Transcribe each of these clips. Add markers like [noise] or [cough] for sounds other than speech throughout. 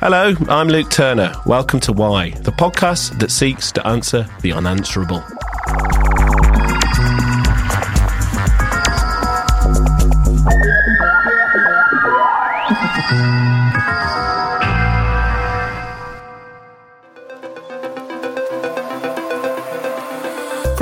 Hello, I'm Luke Turner. Welcome to Why, the podcast that seeks to answer the unanswerable. [laughs]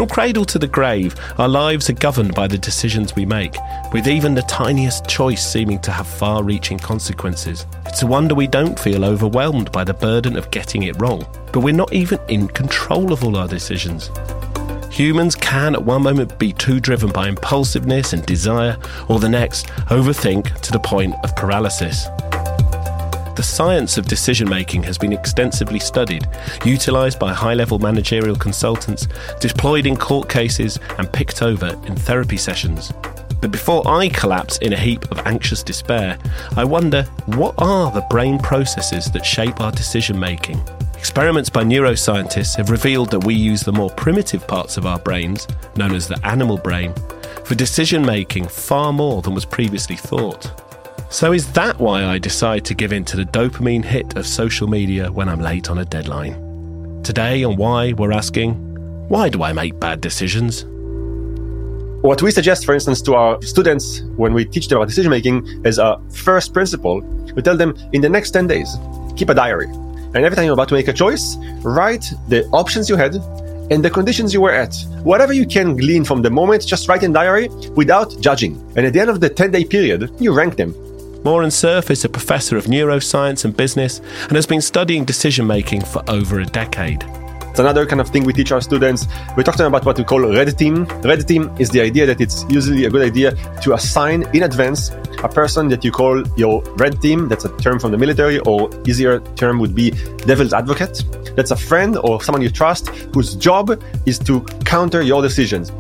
From cradle to the grave, our lives are governed by the decisions we make, with even the tiniest choice seeming to have far reaching consequences. It's a wonder we don't feel overwhelmed by the burden of getting it wrong, but we're not even in control of all our decisions. Humans can at one moment be too driven by impulsiveness and desire, or the next, overthink to the point of paralysis. The science of decision making has been extensively studied, utilised by high level managerial consultants, deployed in court cases, and picked over in therapy sessions. But before I collapse in a heap of anxious despair, I wonder what are the brain processes that shape our decision making? Experiments by neuroscientists have revealed that we use the more primitive parts of our brains, known as the animal brain, for decision making far more than was previously thought. So, is that why I decide to give in to the dopamine hit of social media when I'm late on a deadline? Today, on Why, we're asking why do I make bad decisions? What we suggest, for instance, to our students when we teach them about decision making is a first principle. We tell them in the next 10 days, keep a diary. And every time you're about to make a choice, write the options you had and the conditions you were at. Whatever you can glean from the moment, just write in diary without judging. And at the end of the 10 day period, you rank them. Moran Cerf is a professor of neuroscience and business and has been studying decision making for over a decade. It's another kind of thing we teach our students. We talk to them about what we call red team. Red team is the idea that it's usually a good idea to assign in advance a person that you call your red team. That's a term from the military, or easier term would be devil's advocate. That's a friend or someone you trust whose job is to counter your decisions.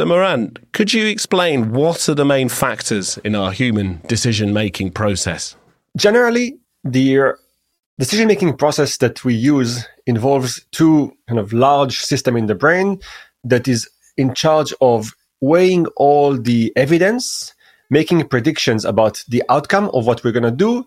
So, Moran, could you explain what are the main factors in our human decision making process? Generally, the uh, decision making process that we use involves two kind of large system in the brain that is in charge of weighing all the evidence, making predictions about the outcome of what we're going to do,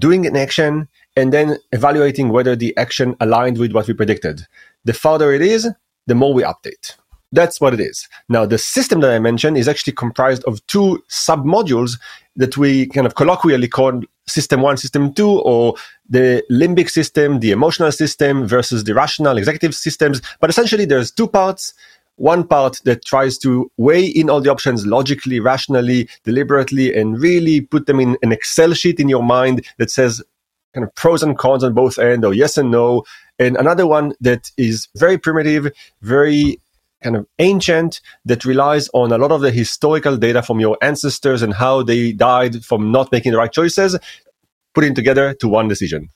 doing an action, and then evaluating whether the action aligned with what we predicted. The farther it is, the more we update. That's what it is. Now, the system that I mentioned is actually comprised of two submodules that we kind of colloquially call system one, system two, or the limbic system, the emotional system versus the rational executive systems. But essentially, there's two parts. One part that tries to weigh in all the options logically, rationally, deliberately, and really put them in an Excel sheet in your mind that says kind of pros and cons on both ends, or yes and no. And another one that is very primitive, very kind of ancient that relies on a lot of the historical data from your ancestors and how they died from not making the right choices, putting together to one decision.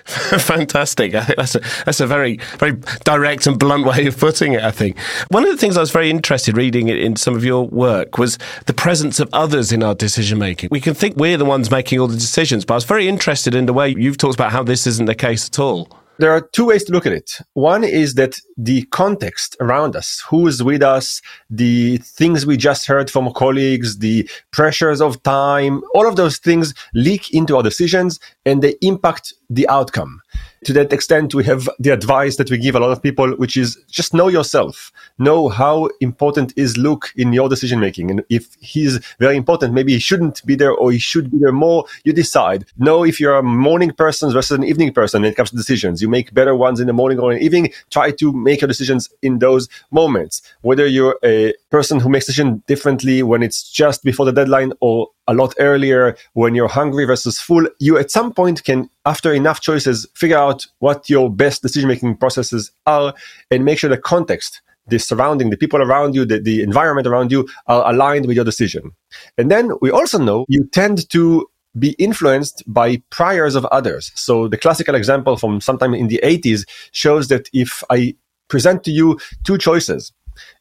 [laughs] Fantastic. I think That's a, that's a very, very direct and blunt way of putting it, I think. One of the things I was very interested reading in some of your work was the presence of others in our decision making. We can think we're the ones making all the decisions, but I was very interested in the way you've talked about how this isn't the case at all. There are two ways to look at it. One is that the context around us, who is with us, the things we just heard from colleagues, the pressures of time, all of those things leak into our decisions and they impact the outcome to that extent, we have the advice that we give a lot of people, which is just know yourself. Know how important is Luke in your decision making. And if he's very important, maybe he shouldn't be there or he should be there more. You decide. Know if you're a morning person versus an evening person when it comes to decisions. You make better ones in the morning or in the evening. Try to make your decisions in those moments. Whether you're a person who makes decisions differently when it's just before the deadline or a lot earlier when you're hungry versus full, you at some point can, after enough choices, figure out what your best decision making processes are and make sure the context, the surrounding, the people around you, the, the environment around you are aligned with your decision. And then we also know you tend to be influenced by priors of others. So the classical example from sometime in the 80s shows that if I present to you two choices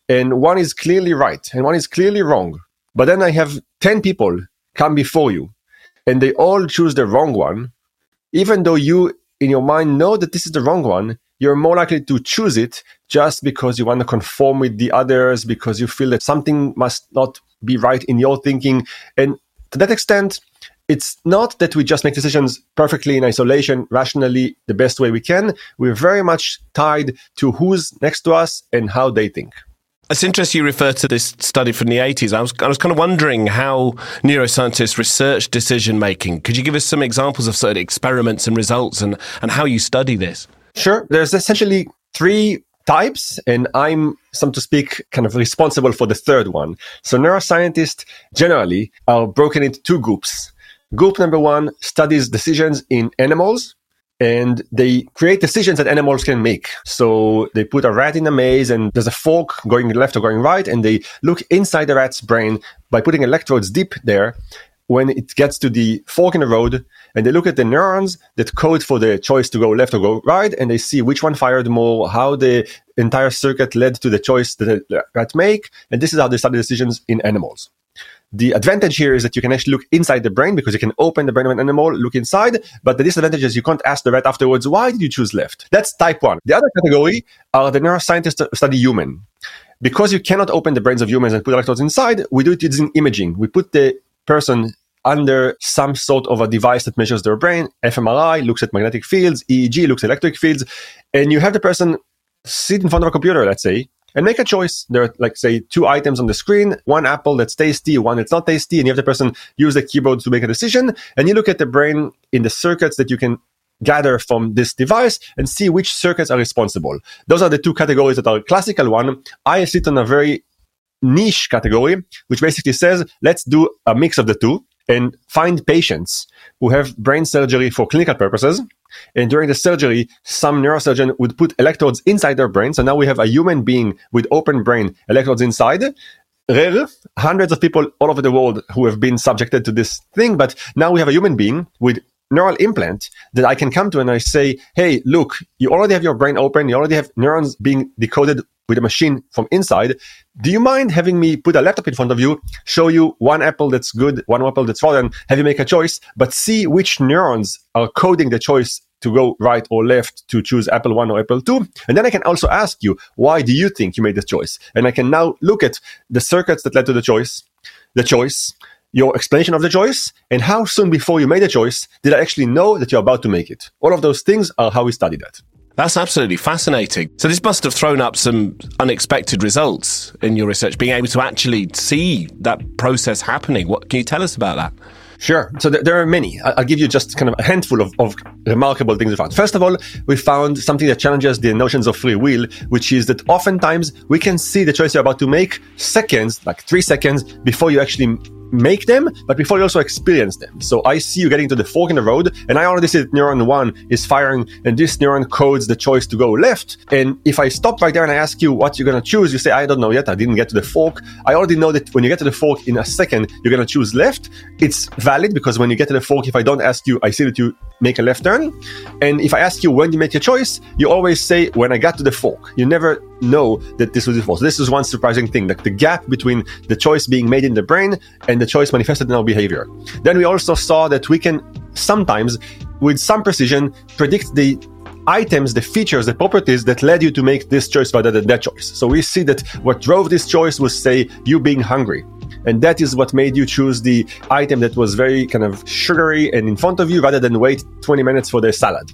and one is clearly right and one is clearly wrong, but then I have 10 people come before you and they all choose the wrong one, even though you in your mind know that this is the wrong one, you're more likely to choose it just because you want to conform with the others, because you feel that something must not be right in your thinking. And to that extent, it's not that we just make decisions perfectly in isolation, rationally, the best way we can. We're very much tied to who's next to us and how they think. It's interesting you refer to this study from the 80s. I was, I was kind of wondering how neuroscientists research decision making. Could you give us some examples of certain experiments and results and, and how you study this? Sure. There's essentially three types, and I'm, some to speak, kind of responsible for the third one. So neuroscientists generally are broken into two groups. Group number one studies decisions in animals and they create decisions that animals can make. So they put a rat in a maze and there's a fork going left or going right and they look inside the rat's brain by putting electrodes deep there when it gets to the fork in the road and they look at the neurons that code for the choice to go left or go right and they see which one fired more, how the entire circuit led to the choice that the rat make. And this is how they study decisions in animals. The advantage here is that you can actually look inside the brain because you can open the brain of an animal, look inside. But the disadvantage is you can't ask the rat afterwards, why did you choose left? That's type one. The other category are the neuroscientists study human. Because you cannot open the brains of humans and put electrodes inside, we do it using imaging. We put the person under some sort of a device that measures their brain. fMRI looks at magnetic fields, EEG looks at electric fields, and you have the person sit in front of a computer, let's say, and make a choice. There are like say two items on the screen, one apple that's tasty, one that's not tasty, and you have the person use the keyboard to make a decision. And you look at the brain in the circuits that you can gather from this device and see which circuits are responsible. Those are the two categories that are classical one. I sit on a very niche category, which basically says, let's do a mix of the two and find patients who have brain surgery for clinical purposes. And during the surgery, some neurosurgeon would put electrodes inside their brain. So now we have a human being with open brain, electrodes inside. Rare, hundreds of people all over the world who have been subjected to this thing. But now we have a human being with neural implant that I can come to and I say, Hey, look, you already have your brain open. You already have neurons being decoded with a machine from inside. Do you mind having me put a laptop in front of you, show you one apple that's good, one apple that's rotten, have you make a choice, but see which neurons are coding the choice to go right or left to choose Apple 1 or Apple 2. And then I can also ask you, why do you think you made this choice? And I can now look at the circuits that led to the choice, the choice, your explanation of the choice, and how soon before you made the choice did I actually know that you're about to make it. All of those things are how we study that. That's absolutely fascinating. So this must have thrown up some unexpected results in your research, being able to actually see that process happening. What can you tell us about that? Sure. So th- there are many. I- will give you just kind of a handful of, of remarkable things we found. First of all, we found something that challenges the notions of free will, which is that oftentimes we can see the choice you're about to make seconds, like three seconds before you actually make them, but before you also experience them. So I see you getting to the fork in the road, and I already see that neuron one is firing, and this neuron codes the choice to go left. And if I stop right there and I ask you what you're gonna choose, you say, I don't know yet, I didn't get to the fork. I already know that when you get to the fork in a second, you're gonna choose left. It's valid because when you get to the fork, if I don't ask you, I see that you make a left turn. And if I ask you when you make your choice, you always say, when I got to the fork. You never know that this was the fork. So this is one surprising thing, like the gap between the choice being made in the brain and the choice manifested in our behavior. Then we also saw that we can sometimes, with some precision, predict the items, the features, the properties that led you to make this choice rather than that choice. So we see that what drove this choice was, say, you being hungry. And that is what made you choose the item that was very kind of sugary and in front of you rather than wait 20 minutes for the salad.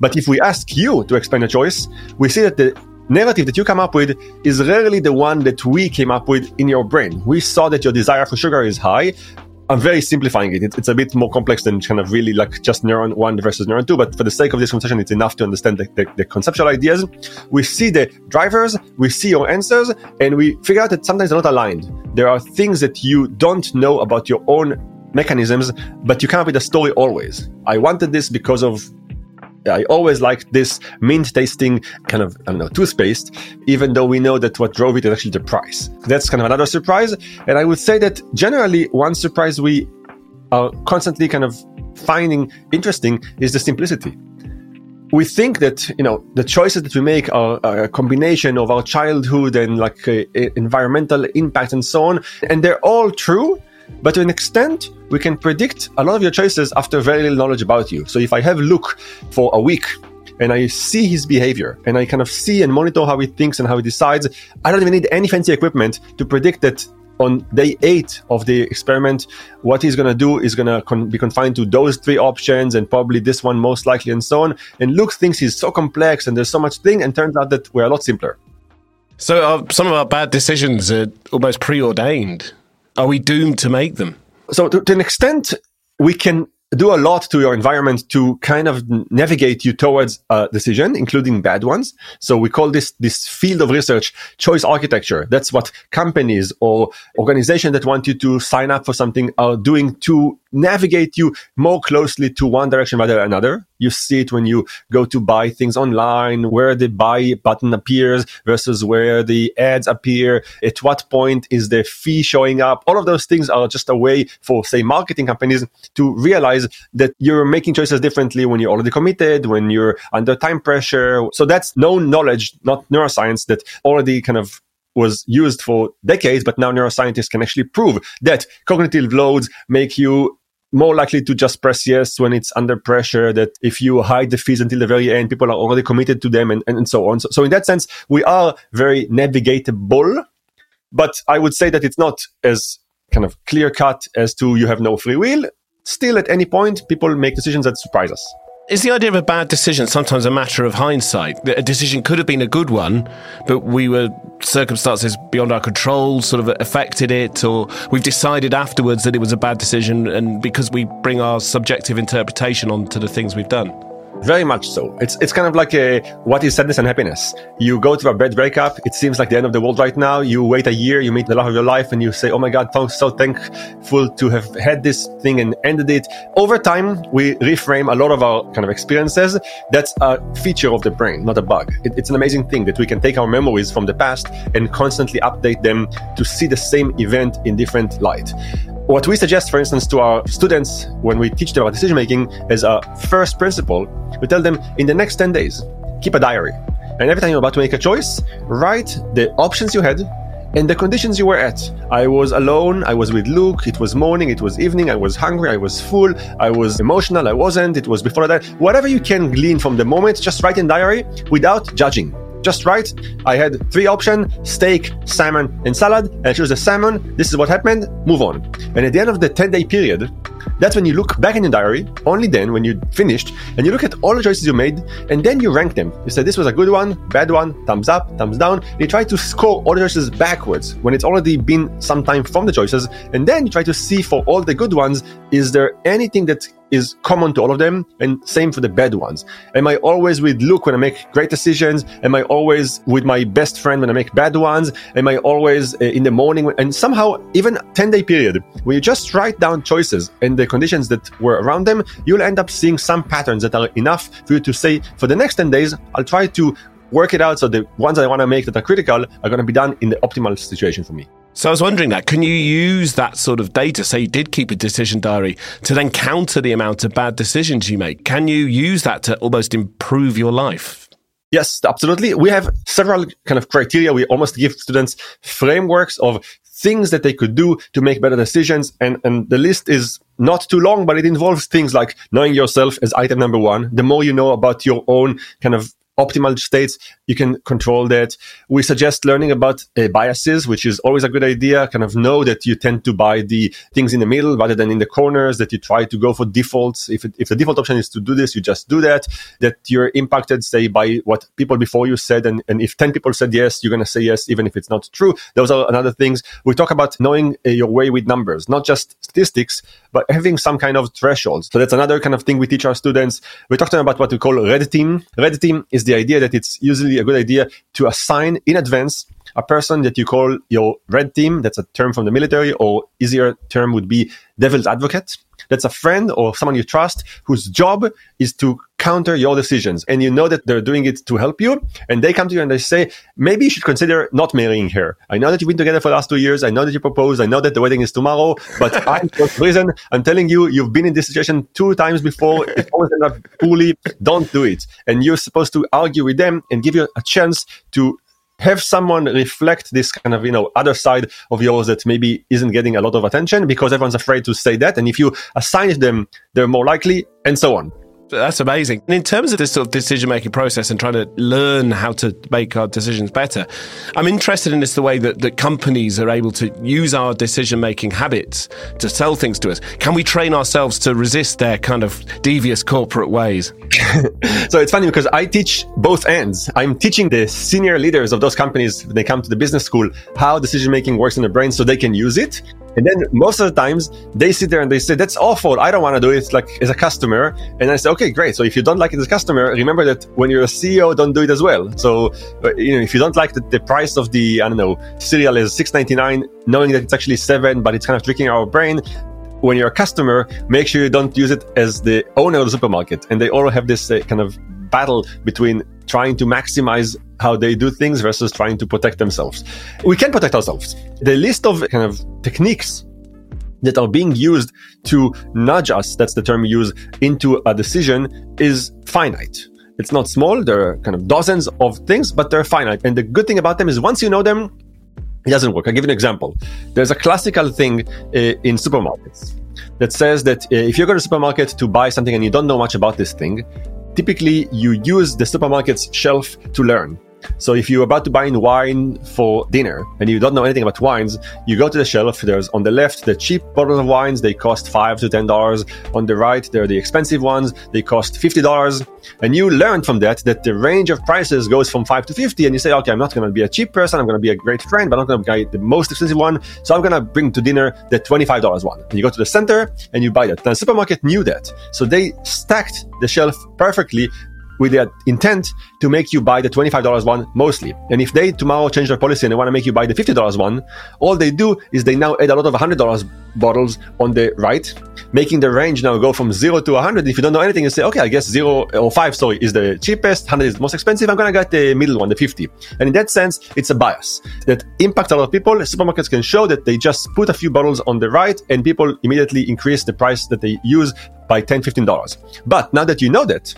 But if we ask you to explain a choice, we see that the narrative that you come up with is rarely the one that we came up with in your brain. We saw that your desire for sugar is high. I'm very simplifying it. It's a bit more complex than kind of really like just neuron one versus neuron two. But for the sake of this conversation, it's enough to understand the, the, the conceptual ideas. We see the drivers, we see your answers, and we figure out that sometimes they're not aligned. There are things that you don't know about your own mechanisms, but you come up with a story always. I wanted this because of I always liked this mint tasting kind of, I don't know, toothpaste, even though we know that what drove it is actually the price. That's kind of another surprise. And I would say that generally one surprise we are constantly kind of finding interesting is the simplicity. We think that, you know, the choices that we make are a combination of our childhood and like uh, environmental impact and so on. And they're all true, but to an extent, we can predict a lot of your choices after very little knowledge about you. So if I have Luke for a week and I see his behavior and I kind of see and monitor how he thinks and how he decides, I don't even need any fancy equipment to predict that on day eight of the experiment, what he's going to do is going to con- be confined to those three options and probably this one most likely and so on. And Luke thinks he's so complex and there's so much thing, and turns out that we're a lot simpler. So uh, some of our bad decisions are almost preordained. Are we doomed to make them? So to, to an extent, we can do a lot to your environment to kind of navigate you towards a decision, including bad ones. So we call this this field of research choice architecture. That's what companies or organizations that want you to sign up for something are doing to navigate you more closely to one direction rather than another. You see it when you go to buy things online, where the buy button appears versus where the ads appear. At what point is the fee showing up? All of those things are just a way for, say, marketing companies to realize that you're making choices differently when you're already committed, when you're under time pressure. So that's known knowledge, not neuroscience, that already kind of was used for decades, but now neuroscientists can actually prove that cognitive loads make you more likely to just press yes when it's under pressure that if you hide the fees until the very end people are already committed to them and, and, and so on. So, so in that sense we are very navigatable but i would say that it's not as kind of clear cut as to you have no free will. Still at any point people make decisions that surprise us is the idea of a bad decision sometimes a matter of hindsight? A decision could have been a good one, but we were circumstances beyond our control sort of affected it, or we've decided afterwards that it was a bad decision, and because we bring our subjective interpretation onto the things we've done. Very much so. It's it's kind of like a what is sadness and happiness. You go through a bad breakup. It seems like the end of the world right now. You wait a year. You meet the love of your life, and you say, "Oh my God, I'm so thankful to have had this thing and ended it." Over time, we reframe a lot of our kind of experiences. That's a feature of the brain, not a bug. It, it's an amazing thing that we can take our memories from the past and constantly update them to see the same event in different light. What we suggest, for instance, to our students when we teach them about decision making is a first principle. We tell them in the next 10 days, keep a diary. And every time you're about to make a choice, write the options you had and the conditions you were at. I was alone, I was with Luke, it was morning, it was evening, I was hungry, I was full, I was emotional, I wasn't, it was before that. Whatever you can glean from the moment, just write in diary without judging just write, I had three options steak, salmon, and salad. And I chose the salmon. This is what happened. Move on. And at the end of the 10 day period, that's when you look back in your diary, only then when you finished, and you look at all the choices you made, and then you rank them. You say, this was a good one, bad one, thumbs up, thumbs down. You try to score all the choices backwards when it's already been some time from the choices, and then you try to see for all the good ones, is there anything that is common to all of them and same for the bad ones am i always with luke when i make great decisions am i always with my best friend when i make bad ones am i always uh, in the morning and somehow even 10 day period when you just write down choices and the conditions that were around them you'll end up seeing some patterns that are enough for you to say for the next 10 days i'll try to work it out so the ones i want to make that are critical are going to be done in the optimal situation for me so I was wondering that can you use that sort of data, say you did keep a decision diary, to then counter the amount of bad decisions you make? Can you use that to almost improve your life? Yes, absolutely. We have several kind of criteria. We almost give students frameworks of things that they could do to make better decisions. And, and the list is not too long, but it involves things like knowing yourself as item number one. The more you know about your own kind of optimal states, you can control that. We suggest learning about uh, biases, which is always a good idea. Kind of know that you tend to buy the things in the middle rather than in the corners, that you try to go for defaults. If, it, if the default option is to do this, you just do that, that you're impacted, say, by what people before you said. And, and if 10 people said yes, you're going to say yes, even if it's not true. Those are another things. We talk about knowing uh, your way with numbers, not just statistics, but having some kind of thresholds. So that's another kind of thing we teach our students. We talk to them about what we call red team. Red team is the idea that it's usually a good idea to assign in advance a person that you call your red team. That's a term from the military, or easier term would be devil's advocate. That's a friend or someone you trust whose job is to counter your decisions. And you know that they're doing it to help you. And they come to you and they say, maybe you should consider not marrying her. I know that you've been together for the last two years. I know that you proposed. I know that the wedding is tomorrow, but [laughs] I, for reason, I'm telling you, you've been in this situation two times before. It always ended up poorly. Don't do it. And you're supposed to argue with them and give you a chance to have someone reflect this kind of you know other side of yours that maybe isn't getting a lot of attention because everyone's afraid to say that. And if you assign them they're more likely and so on That's amazing. And in terms of this sort of decision making process and trying to learn how to make our decisions better, I'm interested in this the way that, that companies are able to use our decision making habits to sell things to us. Can we train ourselves to resist their kind of devious corporate ways? [laughs] so it's funny because I teach both ends. I'm teaching the senior leaders of those companies when they come to the business school how decision making works in the brain so they can use it. And then most of the times they sit there and they say, that's awful. I don't want to do it like as a customer. And I say, okay, great. So if you don't like it as a customer, remember that when you're a CEO, don't do it as well. So, uh, you know, if you don't like the, the price of the, I don't know, cereal is 6.99, knowing that it's actually seven, but it's kind of tricking our brain, when you're a customer, make sure you don't use it as the owner of the supermarket. And they all have this uh, kind of battle between trying to maximize how they do things versus trying to protect themselves. We can protect ourselves. The list of kind of techniques that are being used to nudge us, that's the term we use, into a decision is finite. It's not small, there are kind of dozens of things, but they're finite. And the good thing about them is once you know them, it doesn't work. I'll give you an example. There's a classical thing uh, in supermarkets that says that uh, if you go to a supermarket to buy something and you don't know much about this thing, typically you use the supermarket's shelf to learn. So if you're about to buy in wine for dinner and you don't know anything about wines, you go to the shelf. There's on the left the cheap bottles of wines. They cost five to ten dollars. On the right, there are the expensive ones. They cost fifty dollars. And you learn from that that the range of prices goes from five to fifty. And you say, okay, I'm not going to be a cheap person. I'm going to be a great friend, but I'm not going to buy the most expensive one. So I'm going to bring to dinner the twenty-five dollars one. And you go to the center and you buy that. The supermarket knew that, so they stacked the shelf perfectly with the intent to make you buy the $25 one mostly. And if they tomorrow change their policy and they want to make you buy the $50 one, all they do is they now add a lot of $100 bottles on the right, making the range now go from zero to 100. If you don't know anything, you say, okay, I guess zero or five, sorry, is the cheapest, 100 is the most expensive. I'm going to get the middle one, the 50. And in that sense, it's a bias that impacts a lot of people. Supermarkets can show that they just put a few bottles on the right and people immediately increase the price that they use by 10 $15. But now that you know that,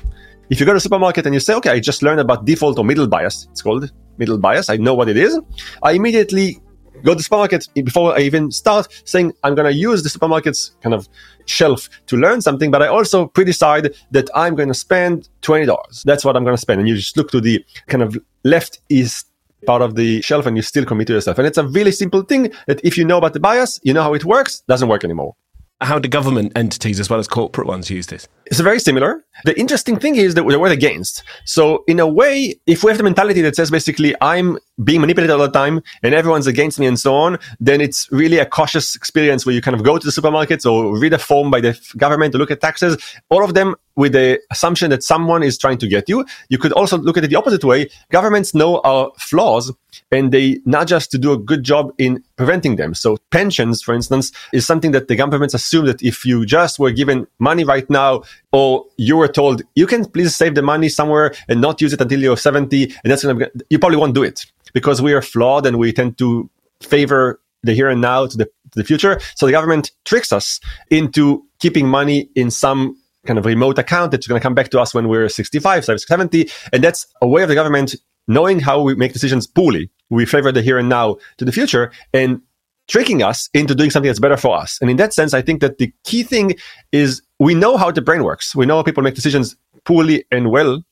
if you go to a supermarket and you say, okay, I just learned about default or middle bias, it's called middle bias, I know what it is, I immediately go to the supermarket before I even start saying I'm going to use the supermarket's kind of shelf to learn something, but I also pre-decide that I'm going to spend $20. That's what I'm going to spend. And you just look to the kind of left is part of the shelf and you still commit to yourself. And it's a really simple thing that if you know about the bias, you know how it works, doesn't work anymore. How do government entities as well as corporate ones use this? It's very similar. The interesting thing is that we're against. So in a way, if we have the mentality that says basically I'm being manipulated all the time and everyone's against me and so on, then it's really a cautious experience where you kind of go to the supermarkets or read a form by the government to look at taxes. All of them with the assumption that someone is trying to get you. You could also look at it the opposite way. Governments know our flaws and they nudge us to do a good job in preventing them. So pensions, for instance, is something that the governments assume that if you just were given money right now, or you were told you can please save the money somewhere and not use it until you're 70, and that's gonna you probably won't do it because we are flawed and we tend to favor the here and now to the, to the future. So the government tricks us into keeping money in some kind of remote account that's going to come back to us when we're 65, 70. And that's a way of the government knowing how we make decisions poorly. We favor the here and now to the future and tricking us into doing something that's better for us. And in that sense, I think that the key thing is we know how the brain works. We know how people make decisions poorly and well.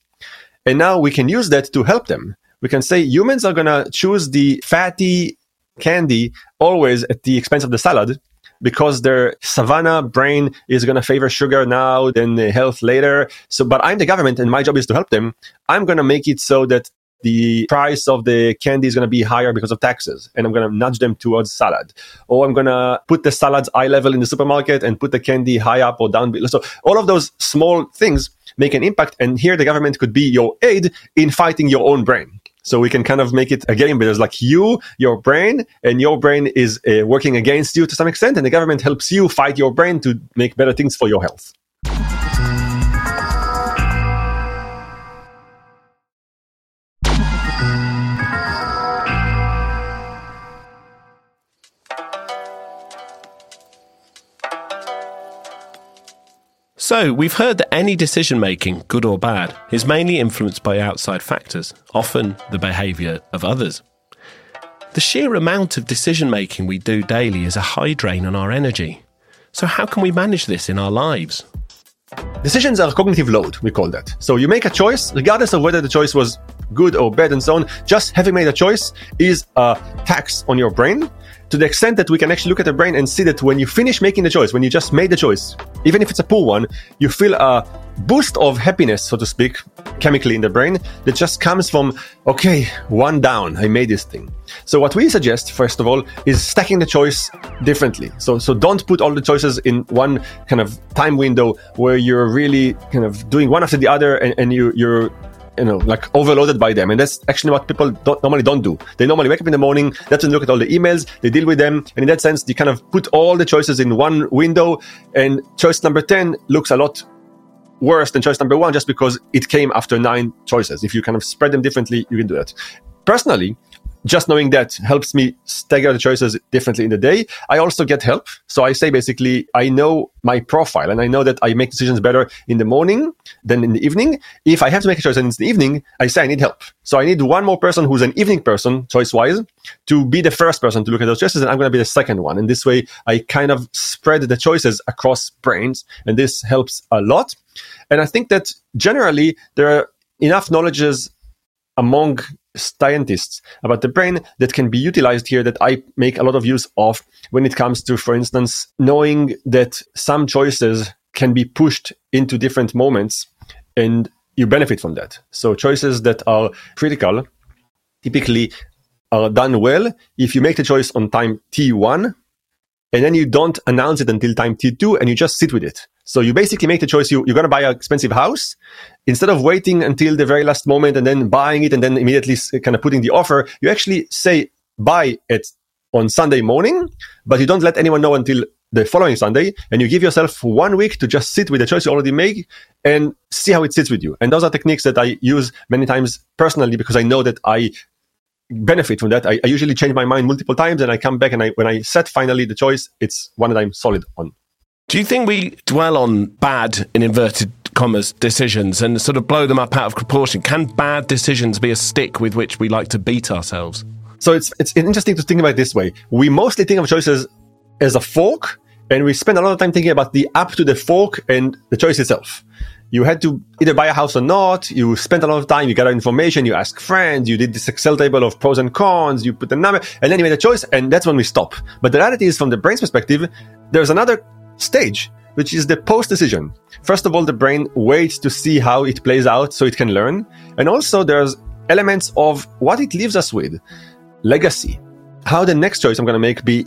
And now we can use that to help them. We can say humans are going to choose the fatty candy always at the expense of the salad because their savannah brain is going to favor sugar now than health later. So, but I'm the government and my job is to help them. I'm going to make it so that the price of the candy is going to be higher because of taxes and i'm going to nudge them towards salad or i'm going to put the salads eye level in the supermarket and put the candy high up or down below so all of those small things make an impact and here the government could be your aid in fighting your own brain so we can kind of make it a game but there's like you your brain and your brain is uh, working against you to some extent and the government helps you fight your brain to make better things for your health So, we've heard that any decision making, good or bad, is mainly influenced by outside factors, often the behaviour of others. The sheer amount of decision making we do daily is a high drain on our energy. So, how can we manage this in our lives? decisions are cognitive load, we call that. So you make a choice, regardless of whether the choice was good or bad and so on, just having made a choice is a tax on your brain to the extent that we can actually look at the brain and see that when you finish making the choice, when you just made the choice, even if it's a poor one, you feel a boost of happiness, so to speak, chemically in the brain that just comes from, okay, one down, I made this thing. So what we suggest, first of all, is stacking the choice differently. So, so don't put all the choices in one kind of time window where you're really kind of doing one after the other and, and you, you're you know, like overloaded by them. And that's actually what people don't, normally don't do. They normally wake up in the morning, that's when they look at all the emails, they deal with them. And in that sense, you kind of put all the choices in one window and choice number 10 looks a lot worse than choice number one just because it came after nine choices. If you kind of spread them differently, you can do that. Personally, just knowing that helps me stagger the choices differently in the day. I also get help. So I say basically, I know my profile and I know that I make decisions better in the morning than in the evening. If I have to make a choice and it's in the evening, I say I need help. So I need one more person who's an evening person, choice wise, to be the first person to look at those choices. And I'm going to be the second one. And this way I kind of spread the choices across brains. And this helps a lot. And I think that generally there are enough knowledges among scientists about the brain that can be utilized here that I make a lot of use of when it comes to, for instance, knowing that some choices can be pushed into different moments and you benefit from that. So choices that are critical typically are done well if you make the choice on time T1 and then you don't announce it until time T2 and you just sit with it. So you basically make the choice you, you're going to buy an expensive house instead of waiting until the very last moment and then buying it and then immediately kind of putting the offer. You actually say buy it on Sunday morning, but you don't let anyone know until the following Sunday and you give yourself one week to just sit with the choice you already make and see how it sits with you. And those are techniques that I use many times personally because I know that I benefit from that. I, I usually change my mind multiple times and I come back and I, when I set finally the choice, it's one that I'm solid on. Do you think we dwell on bad, in inverted commas, decisions and sort of blow them up out of proportion? Can bad decisions be a stick with which we like to beat ourselves? So it's it's interesting to think about it this way. We mostly think of choices as a fork, and we spend a lot of time thinking about the up to the fork and the choice itself. You had to either buy a house or not. You spent a lot of time. You gather information. You ask friends. You did this Excel table of pros and cons. You put the number, and then you made a choice. And that's when we stop. But the reality is, from the brain's perspective, there's another stage, which is the post decision. First of all, the brain waits to see how it plays out so it can learn. And also there's elements of what it leaves us with. Legacy. How the next choice I'm going to make be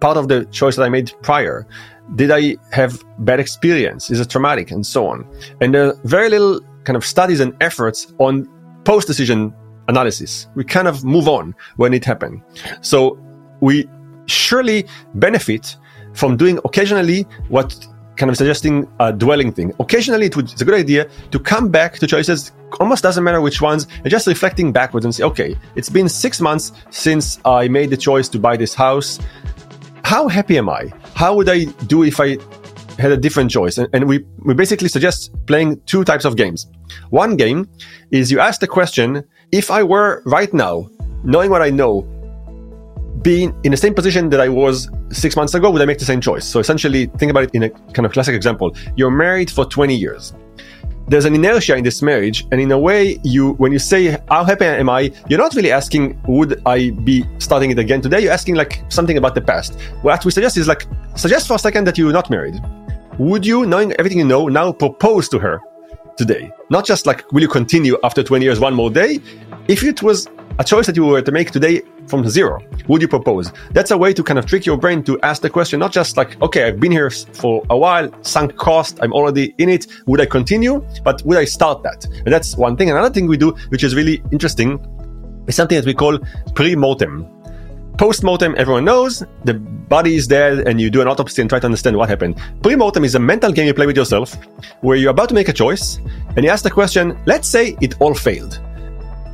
part of the choice that I made prior. Did I have bad experience? Is it traumatic? And so on. And there are very little kind of studies and efforts on post decision analysis. We kind of move on when it happened. So we surely benefit from doing occasionally what kind of suggesting a dwelling thing. Occasionally, it would, it's a good idea to come back to choices, almost doesn't matter which ones, and just reflecting backwards and say, okay, it's been six months since I made the choice to buy this house. How happy am I? How would I do if I had a different choice? And, and we, we basically suggest playing two types of games. One game is you ask the question, if I were right now, knowing what I know, being in the same position that I was six months ago, would I make the same choice? So essentially, think about it in a kind of classic example. You're married for 20 years. There's an inertia in this marriage, and in a way, you when you say how happy am I, you're not really asking would I be starting it again today. You're asking like something about the past. What we suggest is like suggest for a second that you're not married. Would you, knowing everything you know, now propose to her today? Not just like will you continue after 20 years one more day? If it was a choice that you were to make today from zero, would you propose? That's a way to kind of trick your brain to ask the question, not just like, okay, I've been here for a while, sunk cost, I'm already in it. Would I continue? But would I start that? And that's one thing. Another thing we do, which is really interesting, is something that we call pre-mortem. Post-mortem, everyone knows the body is dead and you do an autopsy and try to understand what happened. Pre-mortem is a mental game you play with yourself where you're about to make a choice and you ask the question, let's say it all failed.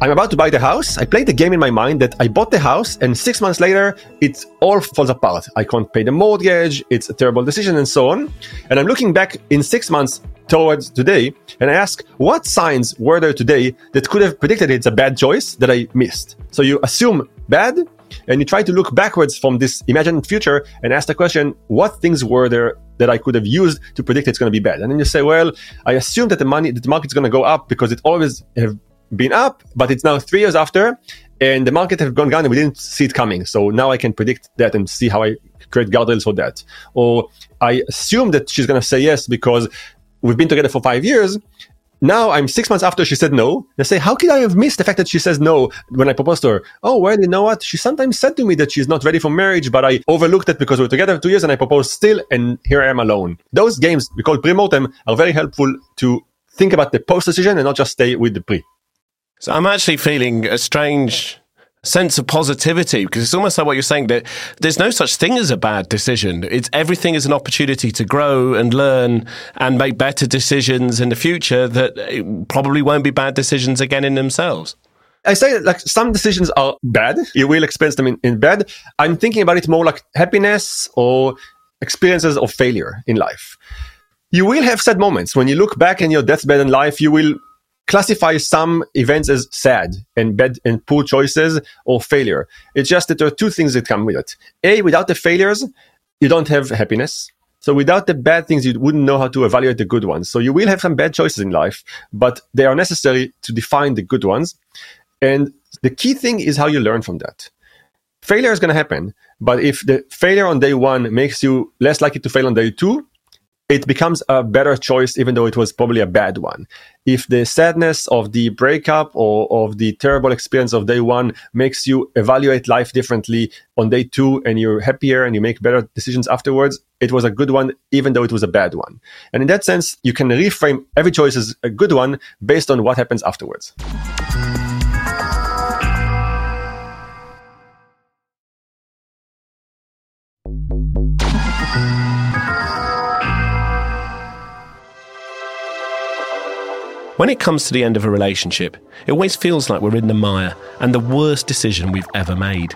I'm about to buy the house. I played the game in my mind that I bought the house and six months later, it all falls apart. I can't pay the mortgage. It's a terrible decision and so on. And I'm looking back in six months towards today and I ask, what signs were there today that could have predicted it's a bad choice that I missed? So you assume bad and you try to look backwards from this imagined future and ask the question, what things were there that I could have used to predict it's going to be bad? And then you say, well, I assume that the money, that the market's going to go up because it always have been up, but it's now three years after, and the market have gone down and we didn't see it coming. So now I can predict that and see how I create guardrails for that. Or I assume that she's going to say yes because we've been together for five years. Now I'm six months after she said no. I say, how could I have missed the fact that she says no when I proposed to her? Oh, well, you know what? She sometimes said to me that she's not ready for marriage, but I overlooked it because we are together two years and I proposed still, and here I am alone. Those games we call pre-mortem are very helpful to think about the post decision and not just stay with the pre. So I'm actually feeling a strange sense of positivity because it's almost like what you're saying that there's no such thing as a bad decision. It's everything is an opportunity to grow and learn and make better decisions in the future that eh, probably won't be bad decisions again in themselves. I say like some decisions are bad. You will experience them in, in bad. I'm thinking about it more like happiness or experiences of failure in life. You will have sad moments when you look back in your deathbed in life. You will classify some events as sad and bad and poor choices or failure. It's just that there are two things that come with it. A, without the failures, you don't have happiness. So without the bad things, you wouldn't know how to evaluate the good ones. So you will have some bad choices in life, but they are necessary to define the good ones. And the key thing is how you learn from that. Failure is going to happen, but if the failure on day one makes you less likely to fail on day two, it becomes a better choice, even though it was probably a bad one. If the sadness of the breakup or of the terrible experience of day one makes you evaluate life differently on day two and you're happier and you make better decisions afterwards, it was a good one, even though it was a bad one. And in that sense, you can reframe every choice as a good one based on what happens afterwards. When it comes to the end of a relationship, it always feels like we're in the mire and the worst decision we've ever made.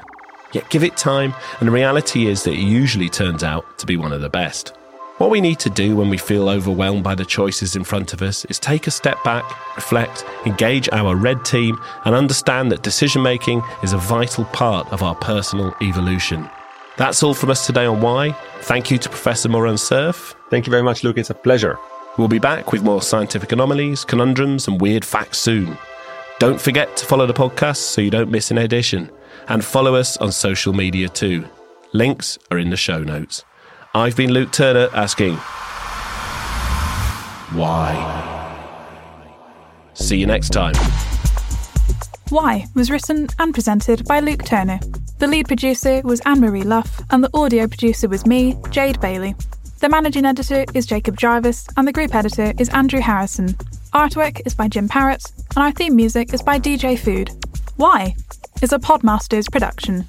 Yet give it time, and the reality is that it usually turns out to be one of the best. What we need to do when we feel overwhelmed by the choices in front of us is take a step back, reflect, engage our red team, and understand that decision making is a vital part of our personal evolution. That's all from us today on Why. Thank you to Professor Moran Cerf. Thank you very much, Luke. It's a pleasure. We'll be back with more scientific anomalies, conundrums, and weird facts soon. Don't forget to follow the podcast so you don't miss an edition. And follow us on social media too. Links are in the show notes. I've been Luke Turner asking, Why? See you next time. Why was written and presented by Luke Turner. The lead producer was Anne Marie Luff, and the audio producer was me, Jade Bailey. The managing editor is Jacob Jarvis, and the group editor is Andrew Harrison. Artwork is by Jim Parrett, and our theme music is by DJ Food. Why? is a Podmasters production.